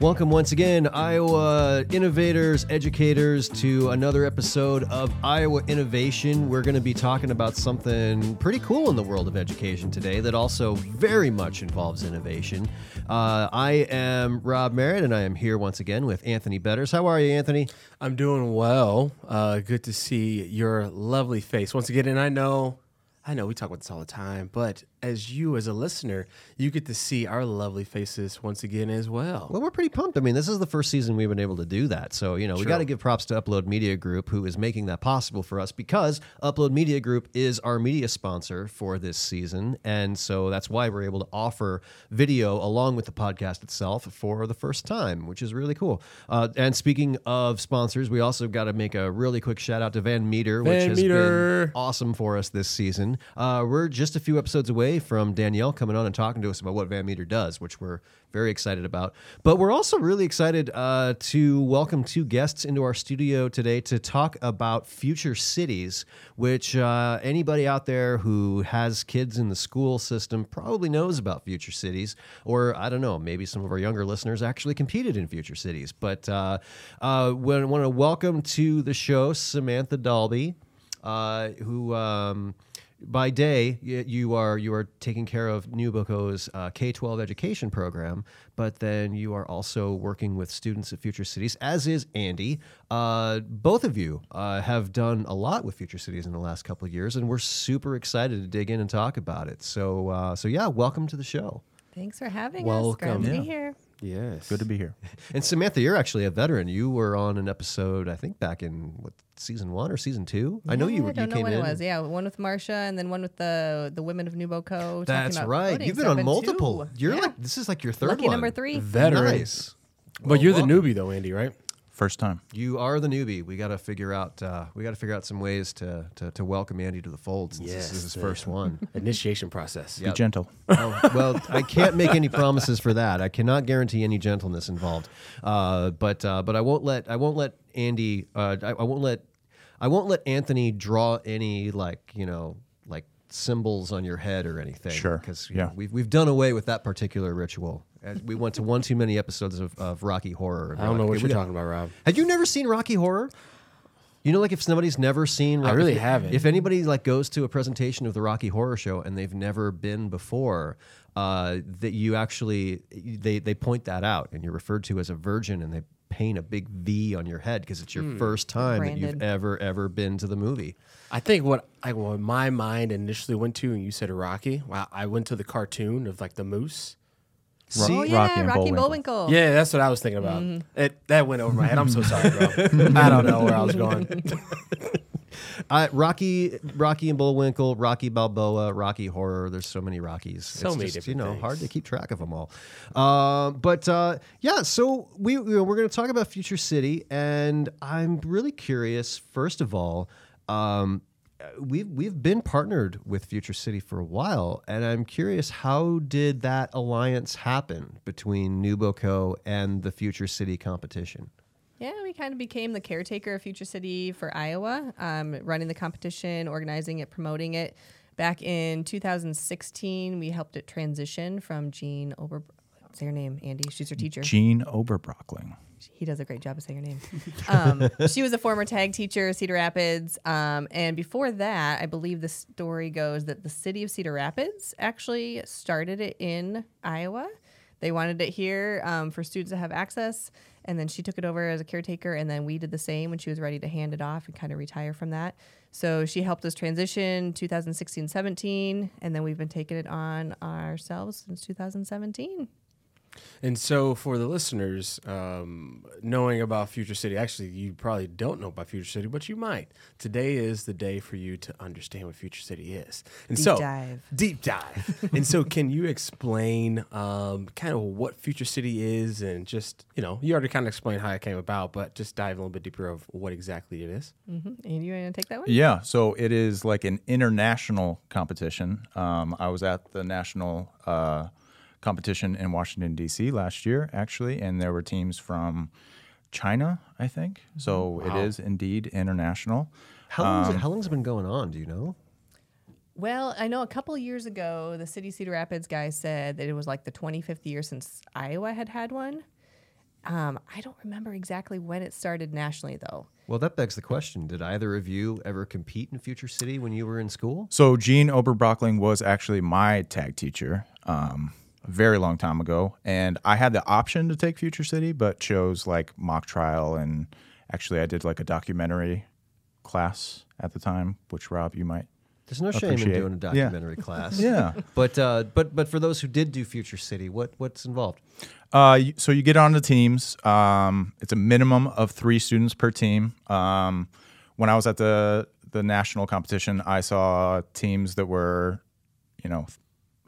Welcome once again, Iowa innovators, educators, to another episode of Iowa Innovation. We're going to be talking about something pretty cool in the world of education today that also very much involves innovation. Uh, I am Rob Merritt, and I am here once again with Anthony Betters. How are you, Anthony? I'm doing well. Uh, good to see your lovely face once again. And I know, I know we talk about this all the time, but as you, as a listener, you get to see our lovely faces once again as well. Well, we're pretty pumped. I mean, this is the first season we've been able to do that. So, you know, we got to give props to Upload Media Group, who is making that possible for us because Upload Media Group is our media sponsor for this season. And so that's why we're able to offer video along with the podcast itself for the first time, which is really cool. Uh, and speaking of sponsors, we also got to make a really quick shout out to Van Meter, which has Meter. been awesome for us this season. Uh, we're just a few episodes away from Danielle coming on and talking to us about what Van Meter does, which we're very excited about. But we're also really excited uh, to welcome two guests into our studio today to talk about future cities, which uh, anybody out there who has kids in the school system probably knows about future cities, or I don't know, maybe some of our younger listeners actually competed in future cities. But uh, uh, we want to welcome to the show Samantha Dahlby uh, who um, by day you are you are taking care of NewBoCo's uh, K twelve education program, but then you are also working with students at Future Cities, as is Andy. Uh, both of you uh, have done a lot with Future Cities in the last couple of years, and we're super excited to dig in and talk about it. So uh, so yeah, welcome to the show. Thanks for having Welcome. us. Glad to Yeah. be here. Yes. Good to be here. And Samantha, you're actually a veteran. You were on an episode, I think, back in what season one or season two. I know you were. I don't you know came when in. it was. Yeah, one with Marcia, and then one with the the women of NewBoCo. talking That's about right. You've been on multiple. two. You're Yeah. like this is like your third lucky one. number three. Veteran. Nice. But you're the newbie though, Andy, right? First time. You are the newbie. We got to figure out. Uh, we got to figure out some ways to, to to welcome Andy to the fold since this is his first one. Initiation process. Yep. Be gentle. oh, well, I can't make any promises for that. I cannot guarantee any gentleness involved. Uh, but uh, but I won't let I won't let Andy. Uh, I, I won't let I won't let Anthony draw any like you know like symbols on your head or anything. Sure. Because Yeah. we've we've done away with that particular ritual. As we went to one too many episodes of, of Rocky Horror. I don't know what Okay, you're we got- talking about, Rob. Have you never seen Rocky Horror? You know, like if somebody's never seen, I Rocky- really if- haven't. If anybody like goes to a presentation of the Rocky Horror Show and they've never been before, uh, that you actually they they point that out and you're referred to as a virgin and they paint a big V on your head because it's your Hmm. first time that you've ever ever been to the movie. I think what I what my mind initially went to, and you said Rocky. Wow, I went to the cartoon of like the moose. Ro- Oh yeah, Rocky and Rocky Bullwinkle. Bullwinkle. Yeah, that's what I was thinking about. Mm-hmm. It that went over my head. I'm so sorry, bro. I don't know where I was going. Uh, Rocky, Rocky and Bullwinkle, Rocky Balboa, Rocky Horror. There's so many Rockies. So it's many just, you know things. hard to keep track of them all. Uh, but uh, yeah, so we we're going to talk about Future City, and I'm really curious. First of all, um, we've we've been partnered with Future City for a while, and I'm curious how did that alliance happen between NewBoCo and the Future City competition? Yeah, we kind of became the caretaker of Future City for Iowa, um, running the competition, organizing it, promoting it. Back in 2016, we helped it transition from Jean Ober. What's her name, Andy. She's her teacher. Jean Oberbrockling. He does a great job of saying her name. Um, she was a former tag teacher, Cedar Rapids, um, and before that, I believe the story goes that the city of Cedar Rapids actually started it in Iowa. They wanted it here um, for students to have access, and then she took it over as a caretaker, and then we did the same when she was ready to hand it off and kind of retire from that. So she helped us transition 2016 17, and then we've been taking it on ourselves since 2017. And so, for the listeners, um, knowing about Future City, actually, you probably don't know about Future City, but you might. Today is the day for you to understand what Future City is. And Deep so, dive. deep dive. and so, can you explain um, kind of what Future City is, and just you know, you already kind of explained how it came about, but just dive a little bit deeper of what exactly it is. Mm-hmm. And you want to take that one? Yeah, so it is like an international competition. Um, I was at the national uh, competition in Washington D.C. last year, actually, and there were teams from China, I think. So it is indeed international. How long it, how long's it been going on? Do you know? Well, I know a couple of years ago, the City Cedar Rapids guy said that it was like the 25th year since Iowa had had one. Um, I don't remember exactly when it started nationally, though. Well, that begs the question: Did either of you ever compete in Future City when you were in school? So Jean Oberbrockling was actually my tag teacher um, a very long time ago, and I had the option to take Future City, but chose like mock trial, and actually I did like a documentary class at the time, which Rob you might. There's no shame in doing a yeah. documentary class. Yeah. But uh, but but for those who did do Future City, what what's involved? Uh, so you get on the teams. Um, it's a minimum of three students per team. Um, when I was at the the national competition, I saw teams that were, you know,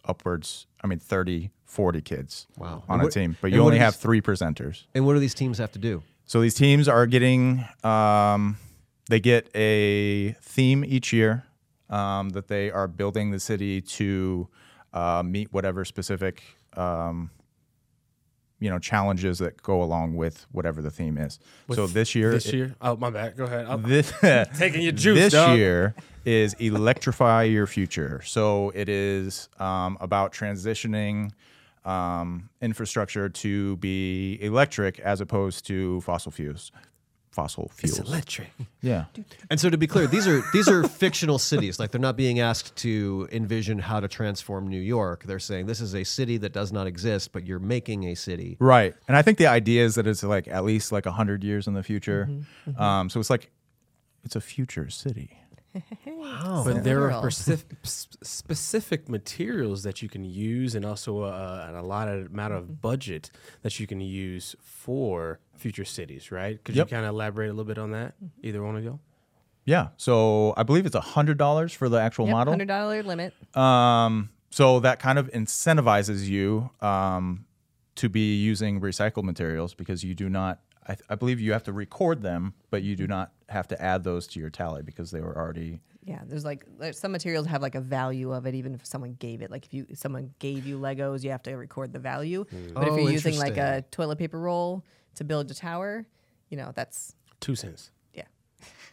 upwards. I mean, 30, 40 kids Wow. on And a team, but you only is- have three presenters. And what do these teams have to do? So these teams are getting, um, they get a theme each year um, that they are building the city to uh, meet whatever specific, um, you know, challenges that go along with whatever the theme is. so this year, This it- year? Oh, my bad. Go ahead. I'm this taking your juice, this dog. year is electrify your future. So it is um, about transitioning um, infrastructure to be electric as opposed to fossil fuels. Fossil fuels. electric. yeah. And so to be clear, these are these are fictional cities. Like they're not being asked to envision how to transform New York. They're saying this is a city that does not exist, but you're making a city. Right. And I think the idea is that it's like at least like 100 years in the future. Mm-hmm, Um, so it's like, it's a future city. Wow. But there are specific, specific materials that you can use, and also uh, a allotted amount Mm-hmm. of budget that you can use for future cities, right? Could Yep. you kind of elaborate a little bit on that? Mm-hmm. Either one of you? Yeah. So I believe it's $100 for the actual Yep, model. hundred dollar limit. Um, so that kind of incentivizes you um, to be using recycled materials because you do not. I, I believe you have to record them, but you do not have to add those to your tally because they were already. Yeah, there's like there's some materials have like a value of it, even if someone gave it. Like if you if someone gave you Legos, you have to record the value. But if Oh, you're using like a toilet paper roll to build a tower, you know that's Two cents.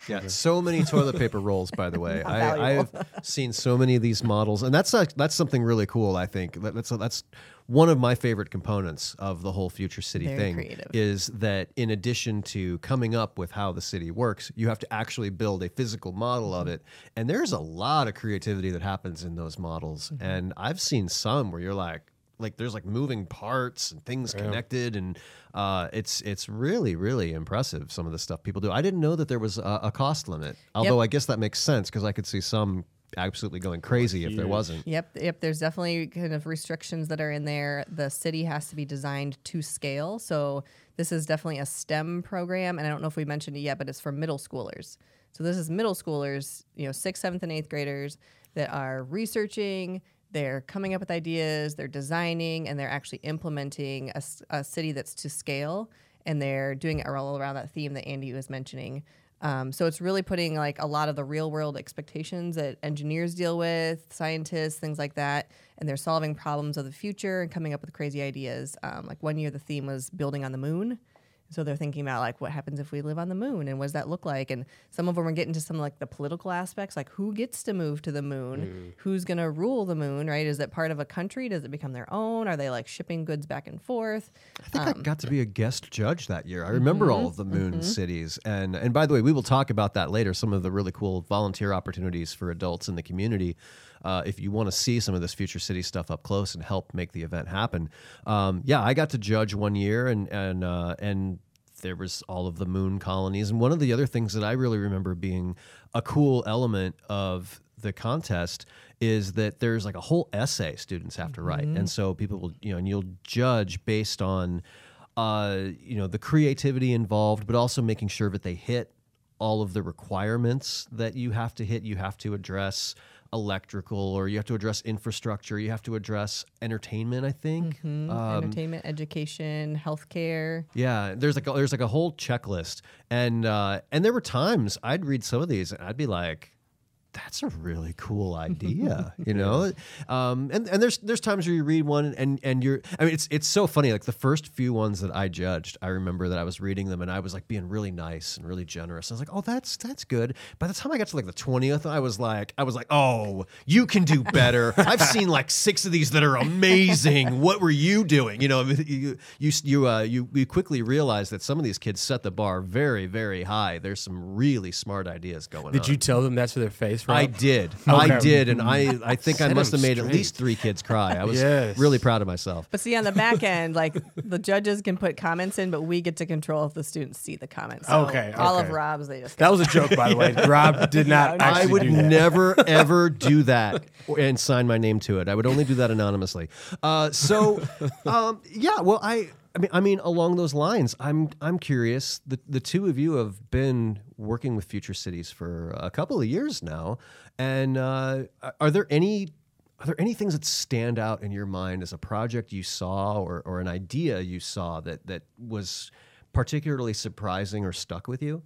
Yeah. Yeah, so many toilet paper rolls. By the way, I, I've seen so many of these models, and that's like, that's something really cool. I think That- that's that's one of my favorite components of the whole future city Very thing. creative. Is that in addition to coming up with how the city works, you have to actually build a physical model of mm-hmm. it, and there's a lot of creativity that happens in those models. Mm-hmm. And I've seen some where you're like. Like there's like moving parts and things connected, and uh, it's it's really really impressive. Some of the stuff people do. I didn't know that there was a, a cost limit. Although I guess that makes sense because I could see some absolutely going crazy if there wasn't. Yep, yep. There's definitely kind of restrictions that are in there. The city has to be designed to scale. So this is definitely a STEM program, and I don't know if we mentioned it yet, but it's for middle schoolers. So this is middle schoolers, you know, sixth, seventh, and eighth graders that are researching. They're coming up with ideas. They're designing, and they're actually implementing a city that's to scale. And they're doing it all around that theme that Andy was mentioning. Um, so it's really putting like a lot of the real world expectations that engineers deal with, scientists, things like that, and they're solving problems of the future and coming up with crazy ideas. Um, like one year, the theme was building on the moon. So they're thinking about like what happens if we live on the moon and what does that look like? And some of them are getting to some like the political aspects, like who gets to move to the moon, who's gonna rule the moon, right? Is it part of a country? Does it become their own? Are they like shipping goods back and forth? I think I got to be a guest judge that year. I remember all of the moon cities, and and by the way, we will talk about that later. Some of the really cool volunteer opportunities for adults in the community. Uh, if you want to see some of this future city stuff up close and help make the event happen, um, yeah, I got to judge one year, and and uh, and there was all of the moon colonies, and one of the other things that I really remember being a cool element of the contest is that there's like a whole essay students have to write. And so people will you know and you'll judge based on uh you know the creativity involved but also making sure that they hit all of the requirements that you have to hit you have to address electrical or you have to address infrastructure. You have to address entertainment i think. Um, Entertainment, education, healthcare. yeah, there's like a, there's like a whole checklist, and uh, and there were times I'd read some of these and I'd be like, that's a really cool idea, you know. Um, and and there's there's times where you read one and and you're I mean it's it's so funny. Like the first few ones that I judged, I remember that I was reading them and I was like being really nice and really generous. I was like, oh, that's that's good. By the time I got to like the twentieth, I was like, I was like, oh, you can do better. I've seen like six of these that are amazing. What were you doing? You know, you you you uh, you, you quickly realize that some of these kids set the bar very very high. There's some really smart ideas going on. Did you tell them that's for their face? Rob? I did. I did, and I I think I must have made at least three kids cry. I was Yes. really proud of myself. But see, on the back end, like the judges can put comments in, but we get to control if the students see the comments. So Okay, All of. Rob's, they just That was a joke, by the way. Rob did not. I I would do that. never ever do that and sign my name to it. I would only do that anonymously. Uh, so, um, yeah. Well, I. I mean, I mean, along those lines, I'm I'm curious. The the two of you have been working with Future Cities for a couple of years now, and uh, are there any are there any things that stand out in your mind as a project you saw or, or an idea you saw that that was particularly surprising or stuck with you?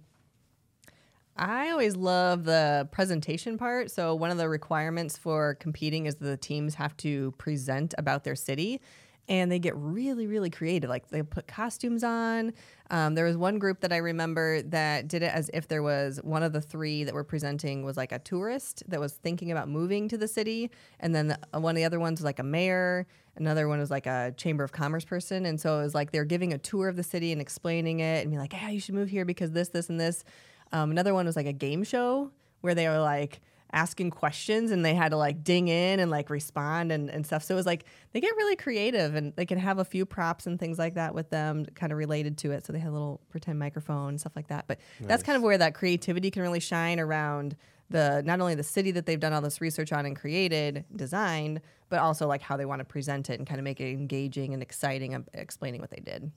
I always love the presentation part. So one of the requirements for competing is the teams have to present about their city. And they get really, really creative. Like they put costumes on. Um, there was one group that I remember that did it as if there was one of the three that were presenting was like a tourist that was thinking about moving to the city, and then the, one of the other ones was like a mayor. Another one was like a chamber of commerce person, and so it was like they're giving a tour of the city and explaining it, and be like, "Yeah, you should move here because this, this, and this." Um, another one was like a game show where they were like asking questions and they had to like ding in and like respond and, and stuff. So it was like they get really creative and they can have a few props and things like that with them kind of related to it. So they had a little pretend microphone and stuff like that. But that's kind of where that creativity can really shine around the not only the city that they've done all this research on and created, designed, but also like how they want to present it and kind of make it engaging and exciting and explaining what they did.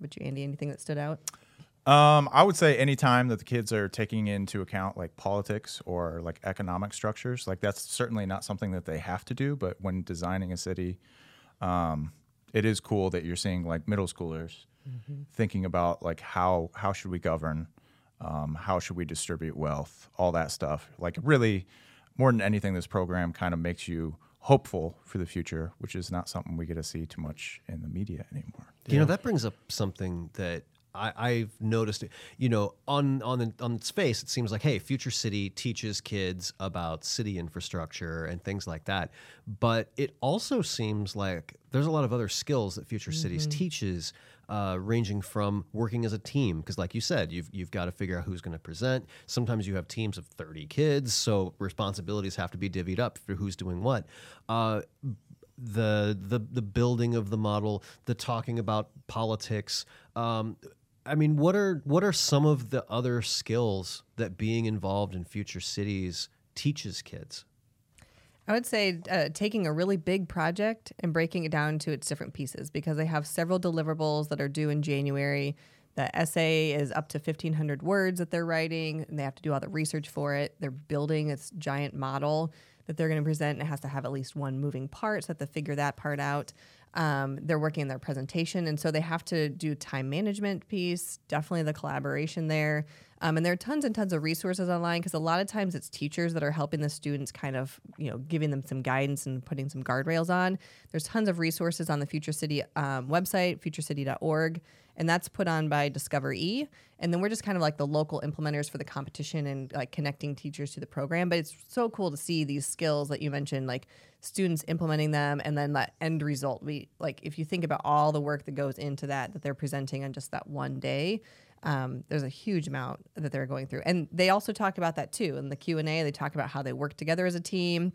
But you, Andy, anything that stood out? Um, I would say anytime that the kids are taking into account like politics or like economic structures, like that's certainly not something that they have to do. But when designing a city, um, it is cool that you're seeing like middle schoolers thinking about like how how should we govern, um, how should we distribute wealth, all that stuff. Like really, more than anything, this program kind of makes you hopeful for the future, which is not something we get to see too much in the media anymore. You know, that brings up something that I, I've noticed. it. You know, on on the, on its face, it seems like, hey, Future City teaches kids about city infrastructure and things like that. But it also seems like there's a lot of other skills that Future Cities teaches, uh, ranging from working as a team. Because, like you said, you've you've got to figure out who's going to present. Sometimes you have teams of 30 kids, so responsibilities have to be divvied up for who's doing what. Uh, the the the building of the model, the talking about politics. Um, I mean, what are what are some of the other skills that being involved in future cities teaches kids? I would say uh, taking a really big project and breaking it down to its different pieces because they have several deliverables that are due in January. The essay is up to 1,500 words that they're writing, and they have to do all the research for it. They're building this giant model that they're going to present, and it has to have at least one moving part, so they have to figure that part out. Um, they're working their presentation, and so they have to do time management piece, definitely the collaboration there. Um, and there are tons and tons of resources online because a lot of times it's teachers that are helping the students kind of, you know, giving them some guidance and putting some guardrails on. There's tons of resources on the Future City um, website, futurecity.org, and that's put on by Discover E. And then we're just kind of like the local implementers for the competition and like connecting teachers to the program. But it's so cool to see these skills that you mentioned, like students implementing them and then that end result. We like if you think about all the work that goes into that that they're presenting on just that one day um, there's a huge amount that they're going through and they also talk about that too in the q&a they talk about how they work together as a team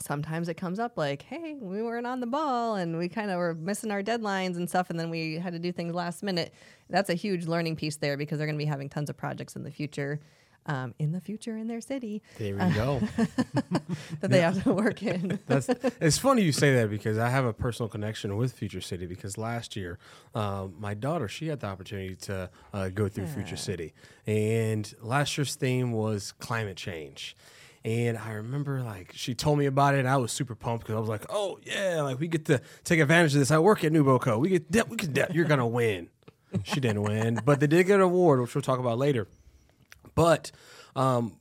sometimes it comes up like hey we weren't on the ball and we kind of were missing our deadlines and stuff and then we had to do things last minute. That's a huge learning piece there because they're going to be having tons of projects in the future um, in the future in their city. There we go. that they have to work in. That's it's funny you say that because I have a personal connection with Future City because last year, um, my daughter she had the opportunity to uh, go through Future City, and last year's theme was climate change. And I remember like she told me about it, and I was super pumped because I was like, "Oh yeah, like we get to take advantage of this. I work at NewBoCo. We get de- we can de- you're gonna win." she didn't win, but they did get an award, which we'll talk about later. But um,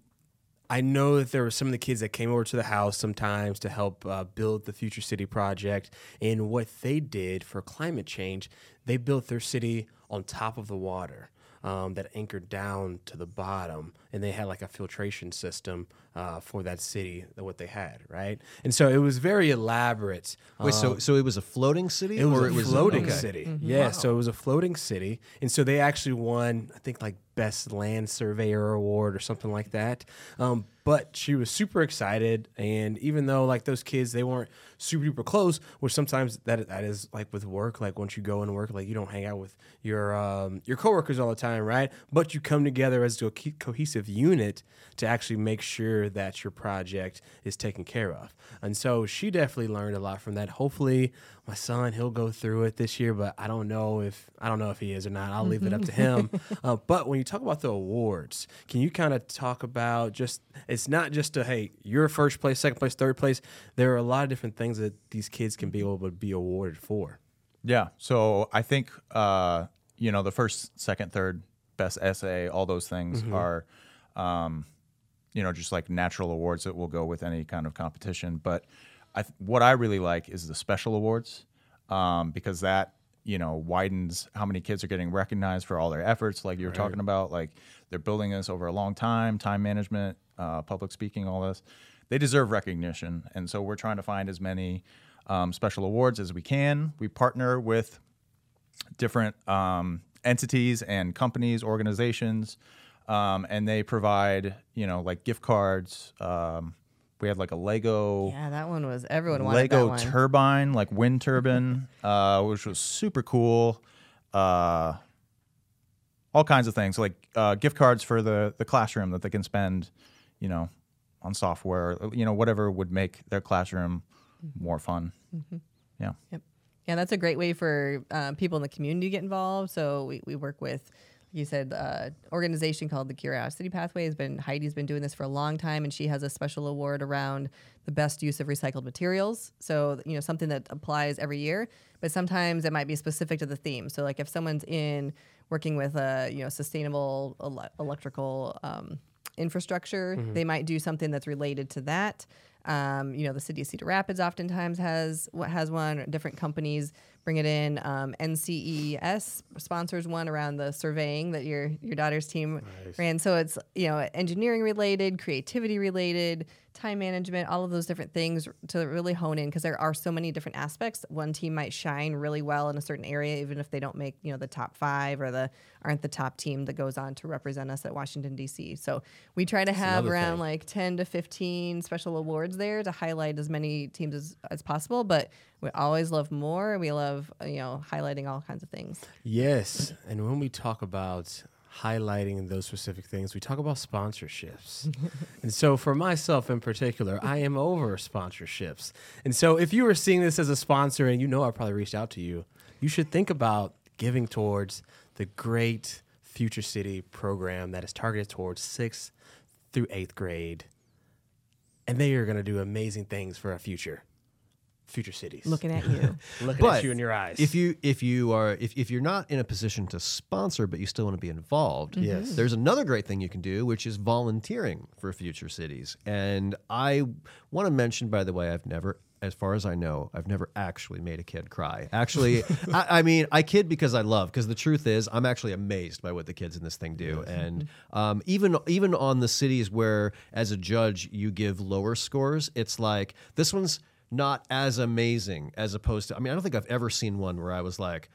I know that there were some of the kids that came over to the house sometimes to help uh, build the Future City project. And what they did for climate change, they built their city on top of the water um, that anchored down to the bottom. And they had like a filtration system uh, for that city, what they had, right? And so it was very elaborate. Wait, so so it was a floating city, It was or a it was floating okay. city. Yeah, so it was a floating city, and so they actually won, I think, like best land surveyor award or something like that. Um, but she was super excited, and even though like those kids, they weren't super duper close, which sometimes that that is like with work. Like once you go and work, like you don't hang out with your um, your coworkers all the time, right? But you come together as a co- cohesive unit to actually make sure that your project is taken care of. And so she definitely learned a lot from that. Hopefully, my son he'll go through it this year, but I don't know if I don't know if he is or not. I'll leave it up to him. Uh, but when you talk about the awards, can you kind of talk about just it's not just a hey you're first place, second place, third place. There are a lot of different things that these kids can be able to be awarded for. Yeah. So I think uh, you know the first, second, third, best essay, all those things are, um, you know, just like natural awards that will go with any kind of competition. But I th- what I really like is the special awards um, because that you know widens how many kids are getting recognized for all their efforts. Like you were talking about, like they're building this over a long time, time management, uh, public speaking, all this. They deserve recognition, and so we're trying to find as many um, special awards as we can. We partner with different um, entities and companies, organizations, um, and they provide, you know, like gift cards. Um, we had like a Lego Yeah, that one was everyone wanted Lego turbine, like wind turbine, uh, which was super cool. Uh, all kinds of things, like uh, gift cards for the the classroom that they can spend, you know, on software, you know, whatever would make their classroom more fun. Yeah. Yep. Yeah, that's a great way for uh, people in the community to get involved. So we, we work with, you said, uh, organization called the Curiosity Pathway has been Heidi's been doing this for a long time, and she has a special award around the best use of recycled materials. So you know something that applies every year, but sometimes it might be specific to the theme. So like if someone's in working with a you know sustainable ele- electrical um, infrastructure, they might do something that's related to that. Um, you know, the city of Cedar Rapids oftentimes has what has one. or Different companies bring it in. Um, NCES sponsors one around the surveying that your your daughter's team ran. So it's you know engineering related, creativity related, time management, all of those different things to really hone in because there are so many different aspects. One team might shine really well in a certain area, even if they don't make you know the top five or the aren't the top team that goes on to represent us at Washington D.C. So we try to have around thing. like 10 to 15 special awards there to highlight as many teams as, as possible. But we always love more. We love uh, you know highlighting all kinds of things. Yes, and when we talk about highlighting those specific things, we talk about sponsorships. and so for myself in particular, I am over sponsorships. And so if you were seeing this as a sponsor and you know I probably reached out to you, you should think about giving towards the great Future City program that is targeted towards 6th through 8th grade. And they are going to do amazing things for our future. Future cities. Looking at you. looking But at you in your eyes. If you if you are if, if you're not in a position to sponsor but you still want to be involved, Yes. there's another great thing you can do, which is volunteering for future cities. And I want to mention, by the way, I've never as far as I know, I've never actually made a kid cry. Actually, I, I mean, I kid because I love. Because the truth is, I'm actually amazed by what the kids in this thing do. And um, even even on the cities where, as a judge, you give lower scores, it's like this one's not as amazing as opposed to. I mean, I don't think I've ever seen one where I was like,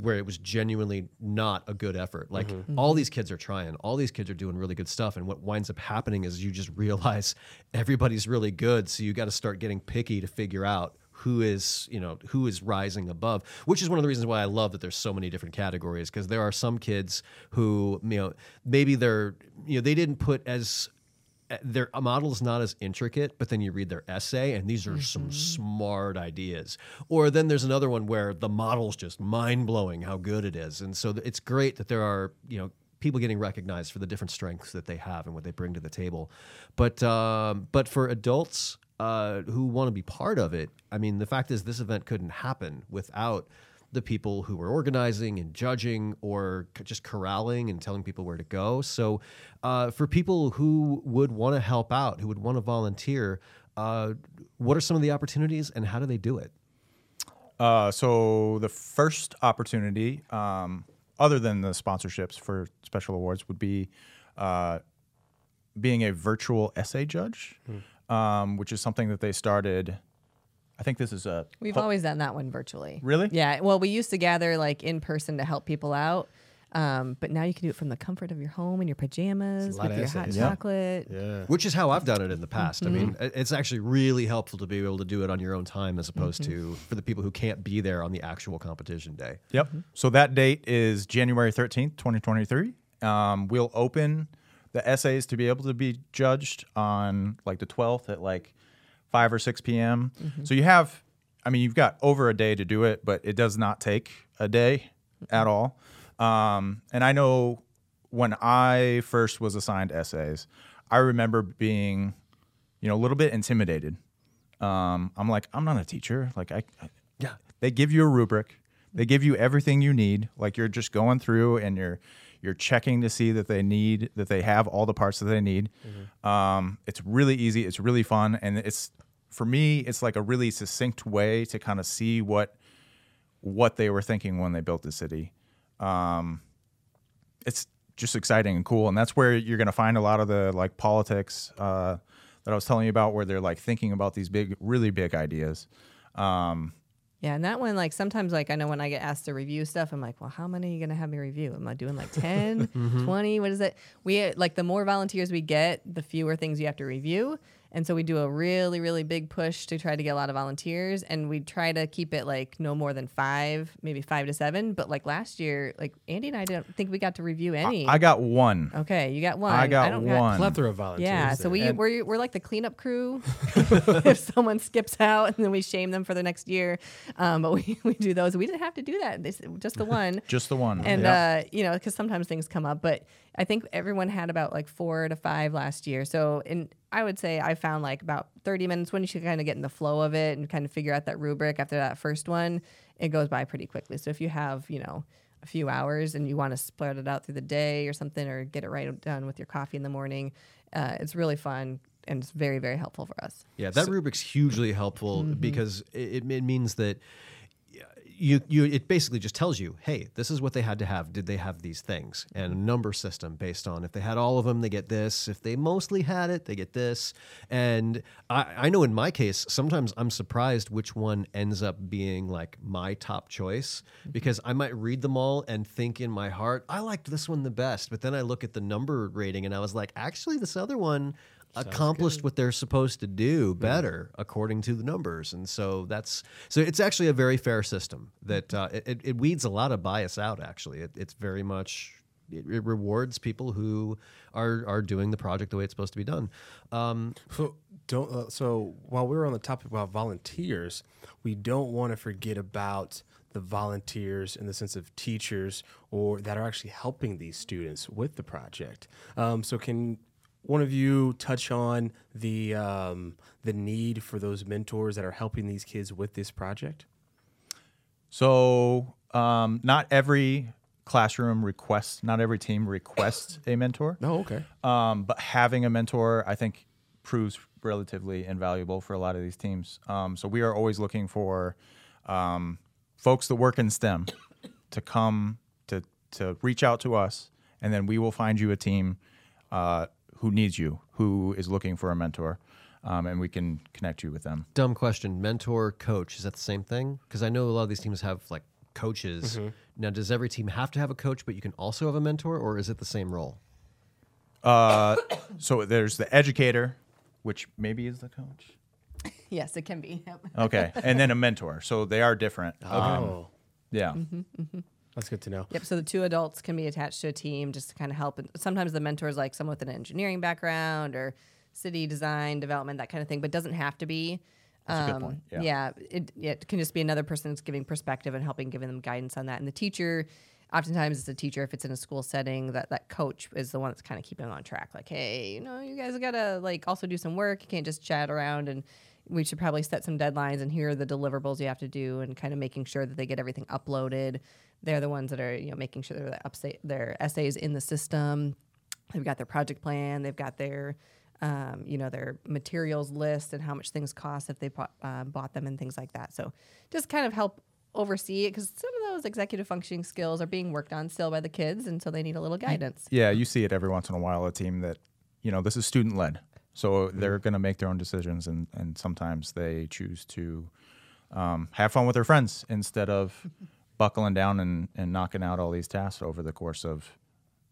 where it was genuinely not a good effort. Like mm-hmm. all mm-hmm. these kids are trying, all these kids are doing really good stuff, and what winds up happening is you just realize everybody's really good, so you got to start getting picky to figure out who is you know who is rising above which is one of the reasons why i love that there's so many different categories. Because there are some kids who you know maybe they're you know they didn't put as their model is not as intricate, but then you read their essay, and these are some smart ideas. Or then there's another one where the model's just mind blowing how good it is, and so it's great that there are you know people getting recognized for the different strengths that they have and what they bring to the table. But um, but for adults uh, who want to be part of it, I mean, the fact is this event couldn't happen without the people who were organizing and judging or just corralling and telling people where to go. So, uh, for people who would want to help out, who would want to volunteer, uh, what are some of the opportunities and how do they do it? Uh, so the first opportunity, um, other than the sponsorships for special awards, would be uh, being a virtual essay judge, um, which is something that they started. I think this is a. We've pu- always done that one virtually. Really? Yeah. Well, we used to gather like in person to help people out. Um, but now you can do it from the comfort of your home in your pajamas with your hot essays. Yeah. chocolate. Yeah. Which is how I've done it in the past. I mean, it's actually really helpful to be able to do it on your own time as opposed to for the people who can't be there on the actual competition day. Yep. So that date is January 13th, 2023. Um, we'll open the essays to be able to be judged on like the 12th at like 5 or 6 p.m. So you have, I mean, you've got over a day to do it, but it does not take a day at all. Um, and I know when I first was assigned essays, I remember being, you know, a little bit intimidated. Um, I'm like, I'm not a teacher. Like, I, I Yeah. they give you a rubric they give you everything you need like you're just going through and you're you're checking to see that they need that they have all the parts that they need. Um, it's really easy it's really fun and it's for me it's like a really succinct way to kind of see what what they were thinking when they built the city. Um, it's just exciting and cool and that's where you're going to find a lot of the like politics uh, that i was telling you about where they're like thinking about these big really big ideas. Um, Yeah, and that one, like sometimes, like I know when I get asked to review stuff, I'm like, well, how many are you gonna have me review? Am I doing like 10, mm-hmm. 20? What is it? We uh, like the more volunteers we get, the fewer things you have to review. And so we do a really, really big push to try to get a lot of volunteers, and we try to keep it like no more than five, maybe five to seven. But like last year, like Andy and I don't think we got to review any. i got one okay, you got one. I got don't one. Plethora of volunteers. yeah, so we And- we're, we're like the cleanup crew. if someone skips out, and then we shame them for the next year. Um, but we, we do those. We didn't have to do that. This just the one. Just the one. and Yep. uh, you know, because sometimes things come up. But I think everyone had about like four to five last year. So in I would say I found like about thirty minutes when you should kind of get in the flow of it and kind of figure out that rubric after that first one. It goes by pretty quickly. So if you have you know a few hours and you want to spread it out through the day or something or get it right done with your coffee in the morning, uh, it's really fun and it's very very helpful for us. Yeah, that rubric's hugely helpful because it, it means that you you it basically just tells you, hey, this is what they had to have. Did they have these things? And a number system based on if they had all of them, they get this. If they mostly had it, they get this. And I, I know in my case, sometimes I'm surprised which one ends up being like my top choice mm-hmm. because I might read them all and think in my heart, I liked this one the best. But then I look at the number rating and I was like, actually, this other one accomplished what they're supposed to do better according to the numbers and so that's so it's actually a very fair system that uh, it, it weeds a lot of bias out actually it, it's very much it, it rewards people who are are doing the project the way it's supposed to be done um, So don't. Uh, so while we're on the topic about volunteers, we don't want to forget about the volunteers in the sense of teachers or that are actually helping these students with the project. Um, so can one of you touch on the um, the need for those mentors that are helping these kids with this project? So, um, not every classroom requests, not every team requests a mentor. Oh, okay. Um, but having a mentor, I think, proves relatively invaluable for a lot of these teams. Um, so we are always looking for um, folks that work in STEM to come to to reach out to us, and then we will find you a team uh, who needs you, who is looking for a mentor, um, and we can connect you with them. dumb question mentor coach is that the same thing because i know a lot of these teams have like coaches now does every team have to have a coach but you can also have a mentor or is it the same role Uh, so there's the educator, which maybe is the coach. Yes, it can be. Yep. Okay, and then a mentor. So they are different. Um, Oh, yeah. That's good to know. Yep. So the two adults can be attached to a team just to kind of help. And sometimes the mentor is like someone with an engineering background or city design, development, that kind of thing, but doesn't have to be. That's a good um, point. Yeah. it, it can just be another person that's giving perspective and helping, giving them guidance on that. And the teacher, oftentimes it's a teacher, if it's in a school setting, that that coach is the one that's kind of keeping them on track. Like, hey, you know, you guys got to like also do some work. You can't just chat around and we should probably set some deadlines and here are the deliverables you have to do and kind of making sure that they get everything uploaded. They're the ones that are, you know, making sure their upstate their essays in the system. They've got their project plan, they've got their um, you know, their materials list and how much things cost if they bought, uh, bought them and things like that. So just kind of help oversee it because some of those executive functioning skills are being worked on still by the kids, and so they need a little guidance. Yeah, you see it every once in a while. A team that, you know, this is student led, so they're going to make their own decisions, and and sometimes they choose to um, have fun with their friends instead of buckling down and and knocking out all these tasks over the course of,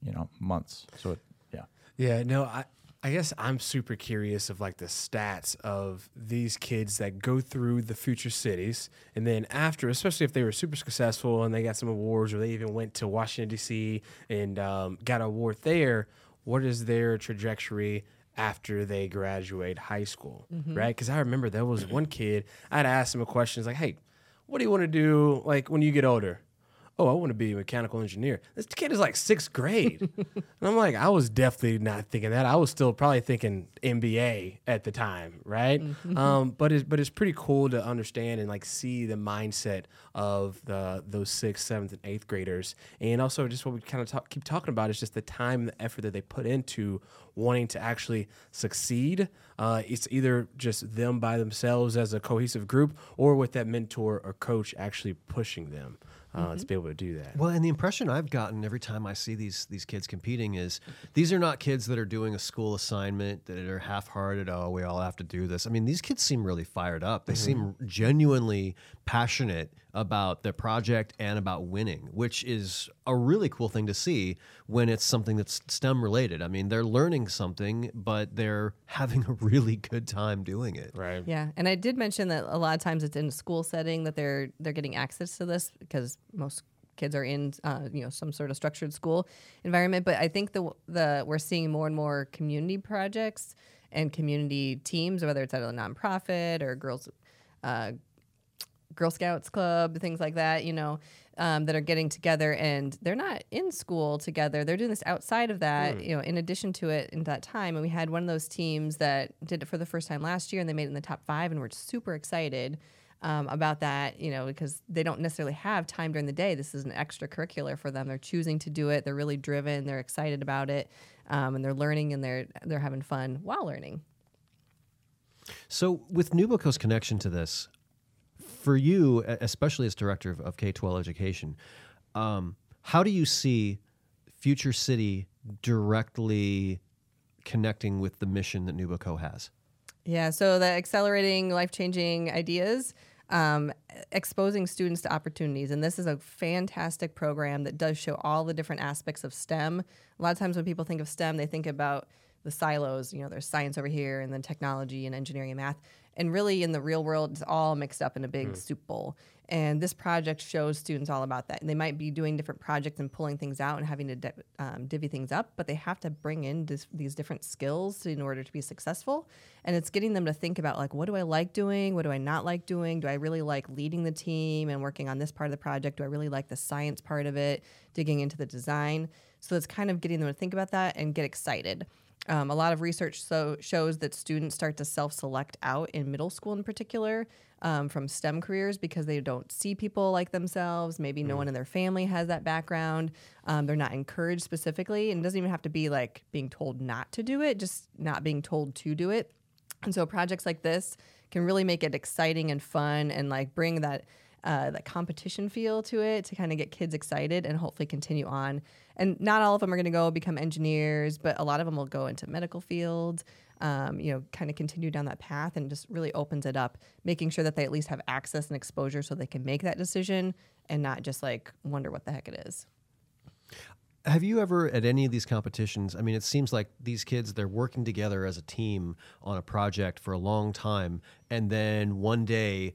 you know, months. So it, yeah. Yeah, no, I I guess I'm super curious of like the stats of these kids that go through the future cities and then after, especially if they were super successful and they got some awards or they even went to Washington D.C. and um, got an award there. What is their trajectory after they graduate high school, mm-hmm. right? Because I remember there was mm-hmm. one kid I'd ask him a question, it's like, "Hey, what do you want to do like when you get older?" Oh, I want to be a mechanical engineer. This kid is like sixth grade. and I'm like, I was definitely not thinking that. I was still probably thinking MBA at the time, right? Um, but it's but it's pretty cool to understand and like see the mindset of the those sixth, seventh, and eighth graders, and also just what we kind of talk, keep talking about is just the time and the effort that they put into wanting to actually succeed. Uh, it's either just them by themselves as a cohesive group, or with that mentor or coach actually pushing them uh, to be able to do that. Well, and the impression I've gotten every time I see these these kids competing is these are not kids that are doing a school assignment that are half-hearted. Oh, we all have to do this. I mean, these kids seem really fired up. They seem genuinely passionate about the project and about winning, which is a really cool thing to see when it's something that's STEM related. I mean, they're learning something, but they're having a really good time doing it. Right. Yeah, and I did mention that a lot of times it's in a school setting that they're they're getting access to this because most kids are in uh, you know some sort of structured school environment. But I think the the we're seeing more and more community projects and community teams, whether it's at a nonprofit or girls. Uh, Girl Scouts Club, things like that, you know, um, that are getting together and they're not in school together. They're doing this outside of that, you know, in addition to it in that time. And we had one of those teams that did it for the first time last year and they made it in the top five and we're super excited. Um, about that, you know, because they don't necessarily have time during the day. This is an extracurricular for them. They're choosing to do it. They're really driven. They're excited about it, um, and they're learning and they're they're having fun while learning. So, with NewBoCo's connection to this, for you, especially as director of, of K 12 education, um, how do you see Future City directly connecting with the mission that NewBoCo has? Yeah, so the accelerating life changing ideas, um, exposing students to opportunities. And this is a fantastic program that does show all the different aspects of STEM. A lot of times when people think of STEM, they think about the silos, you know, there's science over here and then technology and engineering and math. And really, in the real world, it's all mixed up in a big soup bowl. And this project shows students all about that. And they might be doing different projects and pulling things out and having to di- um, divvy things up, but they have to bring in dis- these different skills in order to be successful. And it's getting them to think about like, what do I like doing? What do I not like doing? Do I really like leading the team and working on this part of the project? Do I really like the science part of it? Digging into the design. So it's kind of getting them to think about that and get excited. Um, a lot of research so shows that students start to self-select out in middle school in particular um, from STEM careers because they don't see people like themselves. Maybe no one in their family has that background. Um, they're not encouraged specifically, and it doesn't even have to be like being told not to do it, just not being told to do it. And so projects like this can really make it exciting and fun, and like bring that uh, that competition feel to it to kind of get kids excited and hopefully continue on. And not all of them are going to go become engineers, but a lot of them will go into medical fields. Um, you know, kind of continue down that path and just really opens it up, making sure that they at least have access and exposure so they can make that decision and not just like wonder what the heck it is. Have you ever at any of these competitions? I mean, it seems like these kids they're working together as a team on a project for a long time, and then one day,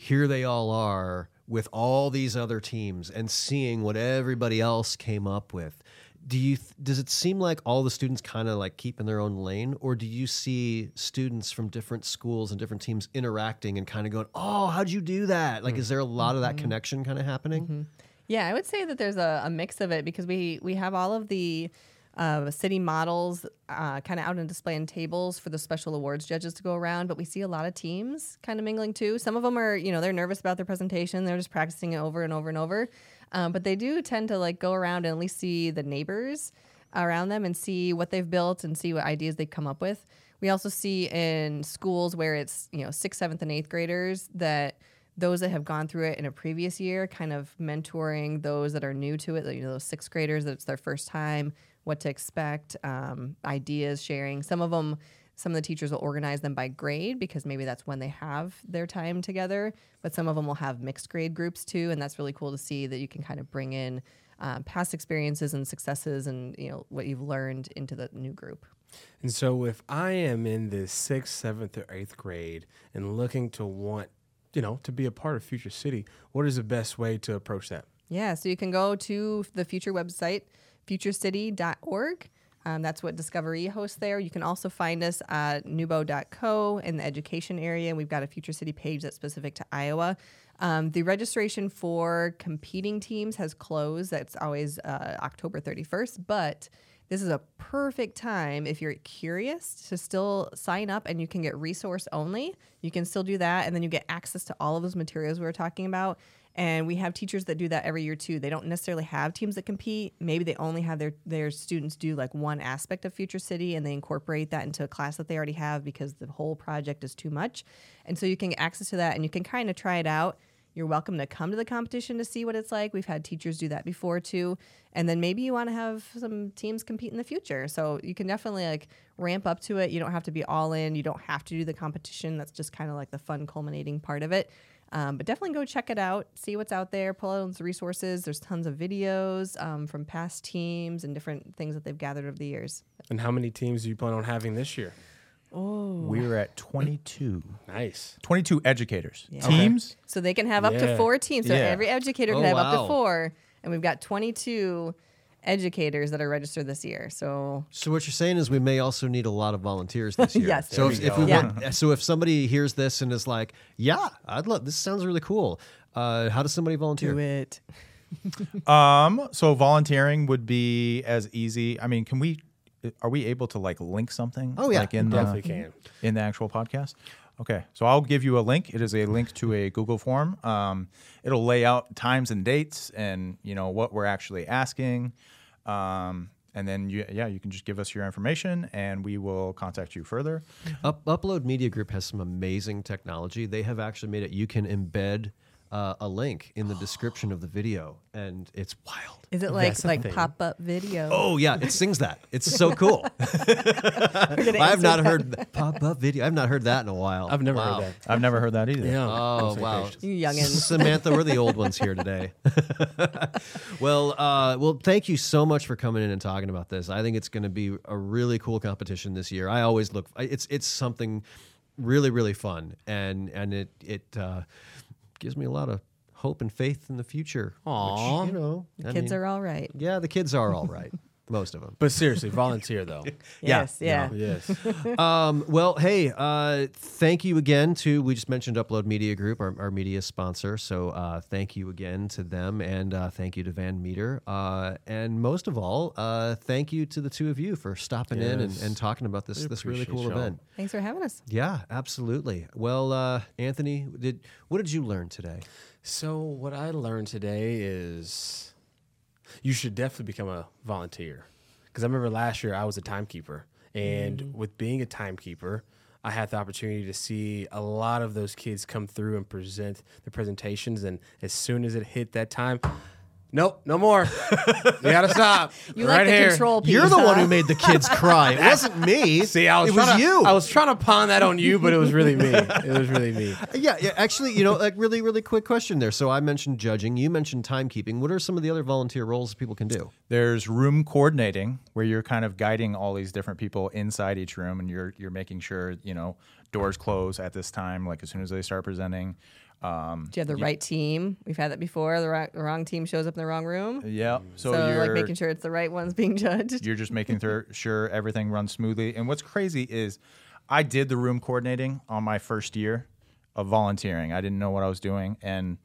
here they all are with all these other teams and seeing what everybody else came up with. Do you th- does it seem like all the students kind of like keep in their own lane, or do you see students from different schools and different teams interacting and kind of going, "Oh, how'd you do that?" Like, is there a lot of that mm-hmm. connection kind of happening? Mm-hmm. Yeah, I would say that there's a, a mix of it because we we have all of the of city models uh, kind of out on display in tables for the special awards judges to go around. But we see a lot of teams kind of mingling too. Some of them are, you know, they're nervous about their presentation. They're just practicing it over and over and over. Um, but they do tend to like go around and at least see the neighbors around them and see what they've built and see what ideas they've come up with. We also see in schools where it's, you know, sixth, seventh, and eighth graders that those that have gone through it in a previous year, kind of mentoring those that are new to it, you know, those sixth graders that it's their first time, what to expect, um, ideas sharing. Some of them, some of the teachers will organize them by grade because maybe that's when they have their time together. But some of them will have mixed grade groups too, and that's really cool to see that you can kind of bring in um, past experiences and successes and you know what you've learned into the new group. And so, if I am in the sixth, seventh, or eighth grade and looking to want, you know, to be a part of Future City, what is the best way to approach that? Yeah, so you can go to the Future website, futurecity.org. Um, that's what DiscoverE hosts there. You can also find us at NewBoCo in the education area. We've got a Future City page that's specific to Iowa. Um, the registration for competing teams has closed. That's always uh, October 31st, but this is a perfect time if you're curious to still sign up and you can get resource only. You can still do that, and then you get access to all of those materials we were talking about. And we have teachers that do that every year too. They don't necessarily have teams that compete. Maybe they only have their their students do like one aspect of Future City and they incorporate that into a class that they already have because the whole project is too much. And so you can get access to that and you can kind of try it out. You're welcome to come to the competition to see what it's like. We've had teachers do that before too. And then maybe you want to have some teams compete in the future. So you can definitely like ramp up to it. You don't have to be all in. You don't have to do the competition. That's just kind of like the fun culminating part of it. Um, but definitely go check it out, see what's out there, pull out those resources. There's tons of videos um, from past teams and different things that they've gathered over the years. And how many teams do you plan on having this year? We're at 22. Nice. 22 educators. Yeah. Teams? So they can have up to four teams. So Yeah. every educator can Oh, have up to four. And we've got 22 educators that are registered this year. So So what you're saying is we may also need a lot of volunteers this year. Yes. So if, we if we. Yeah. want, so if somebody hears this and is like, "Yeah, I'd love this. Sounds really cool." Uh, how does somebody volunteer? it. Um, so volunteering would be as easy. I mean, can we are we able to like link something? Oh, yeah. Like in Definitely the can. in the actual podcast? Okay. So I'll give you a link. It is a link to a Google form. Um, it'll lay out times and dates and you know what we're actually asking. Um, and then you, yeah, you can just give us your information and we will contact you further. Up, Upload Media Group has some amazing technology. They have actually made it you can embed uh, a link in the description of the video, and it's wild. Is it like like pop up video? Oh yeah, it sings that. It's so cool. I have not heard pop up video. I've not heard that in a while. I've never Wow. heard I've never heard that either. that. Yeah. Oh wow, gracious. You youngins. Samantha, we're the old ones here today. well, uh, well, thank you so much for coming in and talking about this. I think it's going to be a really cool competition this year. I always look. It's it's something really really fun, and and it it uh, gives me a lot of hope and faith in the future. Aw. Which, you know, The I kids mean, are all right. Yeah, the kids are all right. Most of them. But seriously, volunteer though. Yeah, Yes, yeah. yes. um, well, hey, uh, thank you again to, we just mentioned Upload Media Group, our, our media sponsor. So uh, thank you again to them and uh, thank you to Van Meter. Uh, and most of all, uh, thank you to the two of you for stopping in and, and talking about this, We this really cool y'all. event. Thanks for having us. Yeah, absolutely. Well, uh, Anthony, did what did you learn today? So what I learned today is you should definitely become a volunteer. Because I remember last year I was a timekeeper, and mm. with being a timekeeper, I had the opportunity to see a lot of those kids come through and present their presentations. And as soon as it hit that time, nope, no more. you gotta stop. You right like the here. control piece. You're the one who made the kids cry. It wasn't me. See, I was it was to- you. I was trying to pawn that on you, but it was really me. It was really me. Yeah, yeah. Actually, you know, like really, really quick question there. So I mentioned judging. You mentioned timekeeping. What are some of the other volunteer roles people can do? There's room coordinating where you're kind of guiding all these different people inside each room and you're you're making sure, you know, doors close at this time, like as soon as they start presenting. Um, Do you have the right team? We've had that before. The wrong, the wrong team shows up in the wrong room. yeah. So, So, you're like making sure it's the right ones being judged. you're just making thur- sure everything runs smoothly. And what's crazy is I did the room coordinating on my first year of volunteering. I didn't know what I was doing and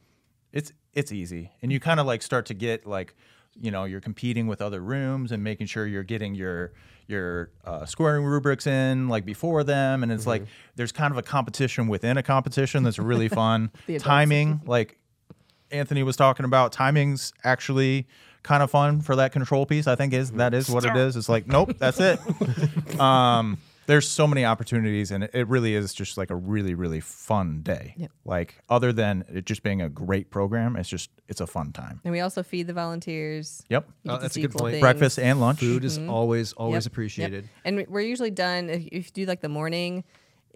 it's it's easy. And you kind of like start to get like you know you're competing with other rooms and making sure you're getting your your uh, scoring rubrics in like before them. And it's like there's kind of a competition within a competition that's really fun. Timing like anthony was talking about timing's actually kind of fun for that control piece i think is that is what it is. It's like nope that's it. Um there's so many opportunities and it, it really is just like a really really fun day Yep. like other than it just being a great program it's just it's a fun time And we also feed the volunteers. yep You Oh, that's a good cool point. things. breakfast and lunch Food is always always Mm-hmm. Yep, yep. appreciated. And we- we're usually done if, if you do like the morning,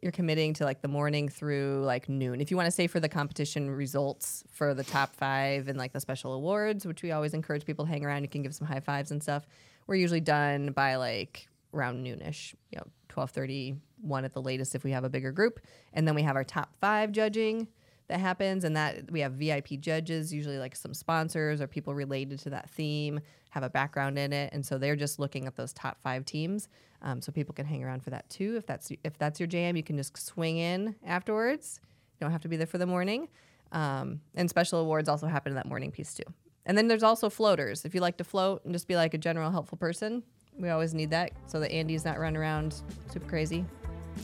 you're committing to like the morning through like noon. If you want to stay for the competition results for the top five and like the special awards, which we always encourage people to hang around, you can give some high fives and stuff. We're usually done by like around noonish, you know, twelve thirty one at the latest if we have a bigger group, and then we have our top five judging that happens and that we have VIP judges, usually like some sponsors or people related to that theme, have a background in it, and so they're just looking at those top five teams. Um, so people can hang around for that too. If that's if that's your jam, you can just swing in afterwards. You don't have to be there for the morning. Um, and special awards also happen in that morning piece too. And then there's also floaters. If you like to float and just be like a general helpful person, we always need that so that Andy's not running around super crazy.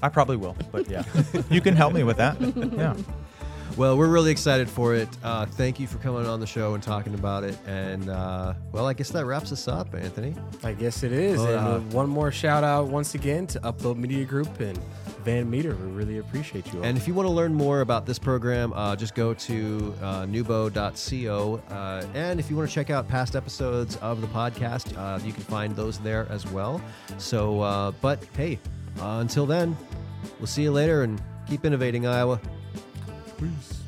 i probably will but yeah you can help me with that yeah Well, we're really excited for it. Uh, thank you for coming on the show and talking about it. And uh, well, I guess that wraps us up, Anthony. I guess it is. Well, and uh, uh, one more shout out once again to Upload Media Group and Van Meter. We really appreciate you all. And if you want to learn more about this program, uh, just go to uh, NewBoCo. Uh, and if you want to check out past episodes of the podcast, uh, you can find those there as well. So, uh, but hey, uh, until then, we'll see you later and keep innovating, Iowa. Peace.